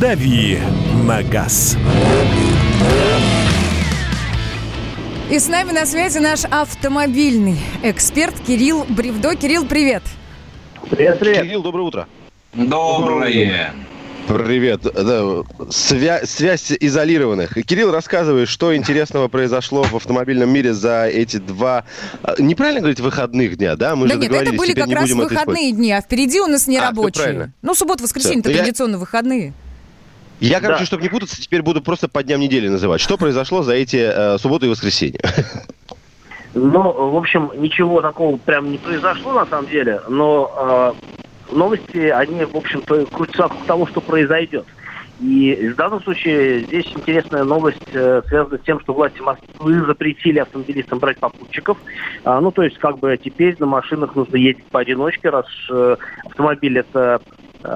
«Дави на газ». И с нами на связи наш автомобильный эксперт Кирилл Бревдо. Кирилл, привет. Привет, привет. Кирилл, доброе утро. Доброе. Привет. Да, свя- связь изолированных. Кирилл рассказывает, что интересного произошло в автомобильном мире за эти два... а, Неправильно говорить выходных дня, да? Мы да же нет, это были как раз это выходные дни, а впереди у нас не А, всё рабочие. правильно. Ну, суббота-воскресенье-то Всё. Я- традиционно выходные. Я, короче, Да. чтобы не путаться, теперь буду просто по дням недели называть. Что произошло за эти э, субботу и воскресенье? Ну, в общем, ничего такого прям не произошло на самом деле, но э, новости, они, в общем-то, крутятся вокруг того, что произойдет. И в данном случае здесь интересная новость э, связана с тем, что власти Москвы запретили автомобилистам брать попутчиков. А, ну, то есть, как бы теперь на машинах нужно ездить поодиночке, раз э, автомобиль это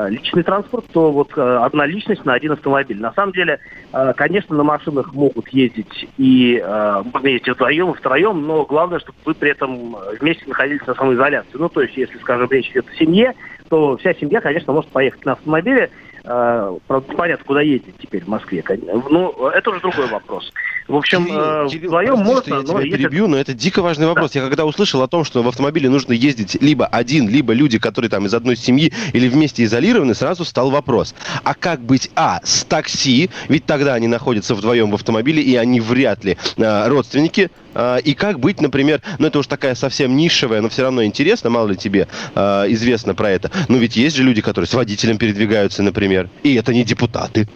личный транспорт, то вот э, одна личность на один автомобиль. На самом деле, э, конечно, на машинах могут ездить и э, можно ездить вдвоем втроем, но главное, чтобы вы при этом э, вместе находились на самоизоляции. Ну, то есть, если, скажем, речь идет о семье, то вся семья, конечно, может поехать на автомобиле, Э, правда, непонятно, куда ездить теперь в Москве. Ну, это уже другой вопрос. В общем, э, Кирилл, вдвоем прости, можно, я но тебя если... перебью, но это дико важный вопрос. Я когда услышал о том, что в автомобиле нужно ездить либо один, либо люди, которые там из одной семьи или вместе изолированы, сразу стал вопрос. А как быть, а, с такси, ведь тогда они находятся вдвоем в автомобиле, и они вряд ли а, родственники, а, и как быть, например, ну это уж такая совсем нишевая, но все равно интересно, мало ли тебе а, известно про это. Но ведь есть же люди, которые с водителем передвигаются, например, и это не депутаты.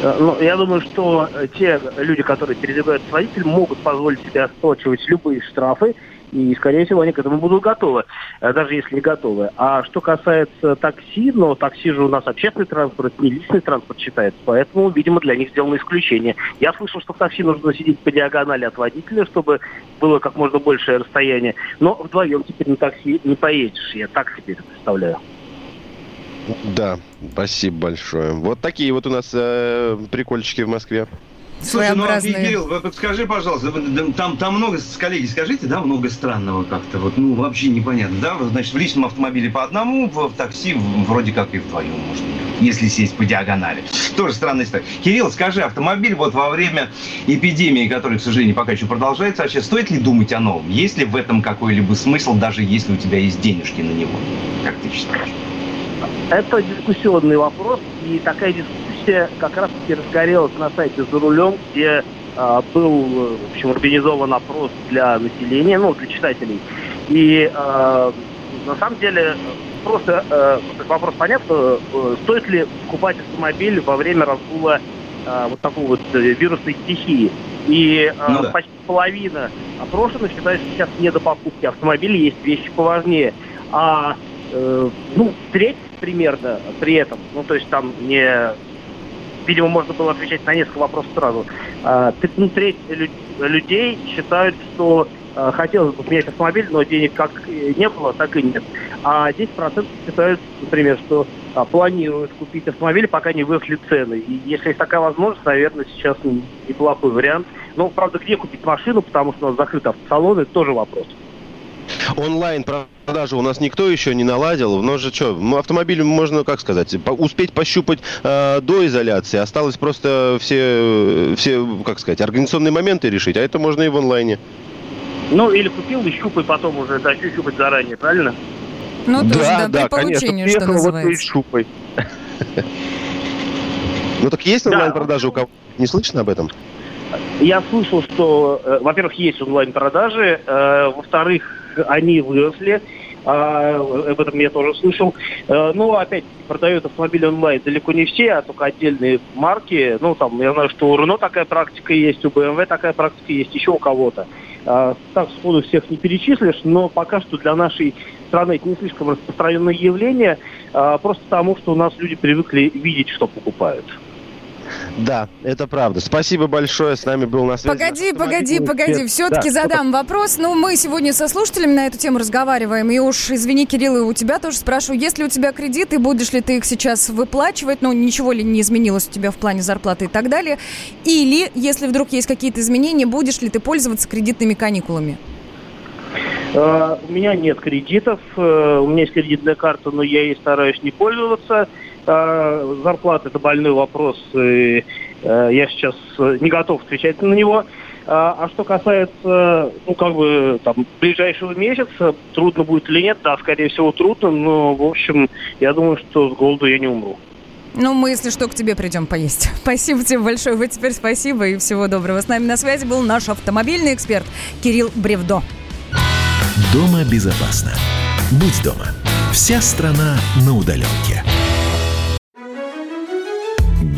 Э, Ну, я думаю, что э, те люди, которые передвигаются с водителем, могут позволить себе оплачивать любые штрафы, и, скорее всего, они к этому будут готовы, э, даже если не готовы. А что касается такси, но такси же у нас общественный транспорт, не личный транспорт считается, поэтому, видимо, для них сделано исключение. Я слышал, что в такси нужно сидеть по диагонали от водителя, чтобы было как можно большее расстояние, но вдвоем теперь на такси не поедешь, я так себе это представляю. Да, спасибо большое. Вот такие вот у нас э, прикольчики в Москве. Слушай, ну, а. Кирилл, вы подскажи, пожалуйста, там, там много, с- коллеги, скажите, да, много странного как-то, вот, ну, вообще непонятно, да, значит, в личном автомобиле по одному, в, в такси в- вроде как и вдвоем можно, если сесть по диагонали. Тоже странная история. Кирилл, скажи, автомобиль вот во время эпидемии, которая, к сожалению, пока еще продолжается, вообще стоит ли думать о новом? Есть ли в этом какой-либо смысл, даже если у тебя есть денежки на него? Как ты считаешь? Это дискуссионный вопрос, и такая дискуссия как раз-таки разгорелась на сайте «За рулем», где а, был, э, в общем, организован опрос для населения, ну, для читателей. И а, на самом деле просто э, вопрос понятно, э, стоит ли покупать автомобиль во время разгула а, вот такой вот э, вирусной стихии. И а, Ну да. почти половина опрошенных считает, что сейчас не до покупки автомобиля, есть вещи поважнее. А э, ну, треть примерно при этом, ну, то есть там не... Видимо, можно было отвечать на несколько вопросов сразу. А, ну, треть лю- людей считают, что а, хотелось бы поменять автомобиль, но денег как не было, так и нет. А 10% считают, например, что а, планируют купить автомобиль, пока не выросли цены. И если есть такая возможность, наверное, сейчас неплохой вариант. Но, правда, где купить машину, потому что у нас закрыты автосалоны, тоже вопрос. Онлайн продажу у нас никто еще не наладил. Но же что, автомобиль можно, как сказать, по- успеть пощупать э, до изоляции. Осталось просто все, все, как сказать, организационные моменты решить. А это можно и в онлайне. Ну, или купил и щупай потом уже, да, щупать заранее, правильно? Ну, тоже, да, при конечно. получении, что Приехал, вот и называется. шупай. Ну так есть Да. онлайн-продажи у кого? Не слышно об этом? Я слышал, что, э, во-первых, есть онлайн-продажи, э, во-вторых, они выросли, а, об этом я тоже слышал. Э, ну, опять продают автомобили онлайн далеко не все, а только отдельные марки. Ну, там, я знаю, что у Renault такая практика есть, у BMW такая практика есть, еще у кого-то. А, так сходу всех не перечислишь, но пока что для нашей страны это не слишком распространенное явление, а, просто потому, что у нас люди привыкли видеть, что покупают. Да, это правда. Спасибо большое. С нами был на связи. Погоди, погоди, погоди. Все-таки Да, задам вопрос. Ну, мы сегодня со слушателями на эту тему разговариваем. И уж, извини, Кирилл, и у тебя тоже спрашиваю, есть ли у тебя кредиты, будешь ли ты их сейчас выплачивать, ну, ничего ли не изменилось у тебя в плане зарплаты и так далее. Или, если вдруг есть какие-то изменения, будешь ли ты пользоваться кредитными каникулами? Э, У меня нет кредитов, э, у меня есть кредитная карта, но я ей стараюсь не пользоваться. Э, зарплаты это больной вопрос, и э, я сейчас не готов отвечать на него. А, а что касается, ну, как бы, там, ближайшего месяца, трудно будет или нет, да, скорее всего, трудно, но, в общем, я думаю, что с голоду я не умру. Ну, мы, если что, к тебе придем поесть. Спасибо тебе большое. Вы теперь спасибо и всего доброго. С нами на связи был наш автомобильный эксперт Кирилл Бревдо. Дома безопасно. Будь дома. Вся страна на удаленке.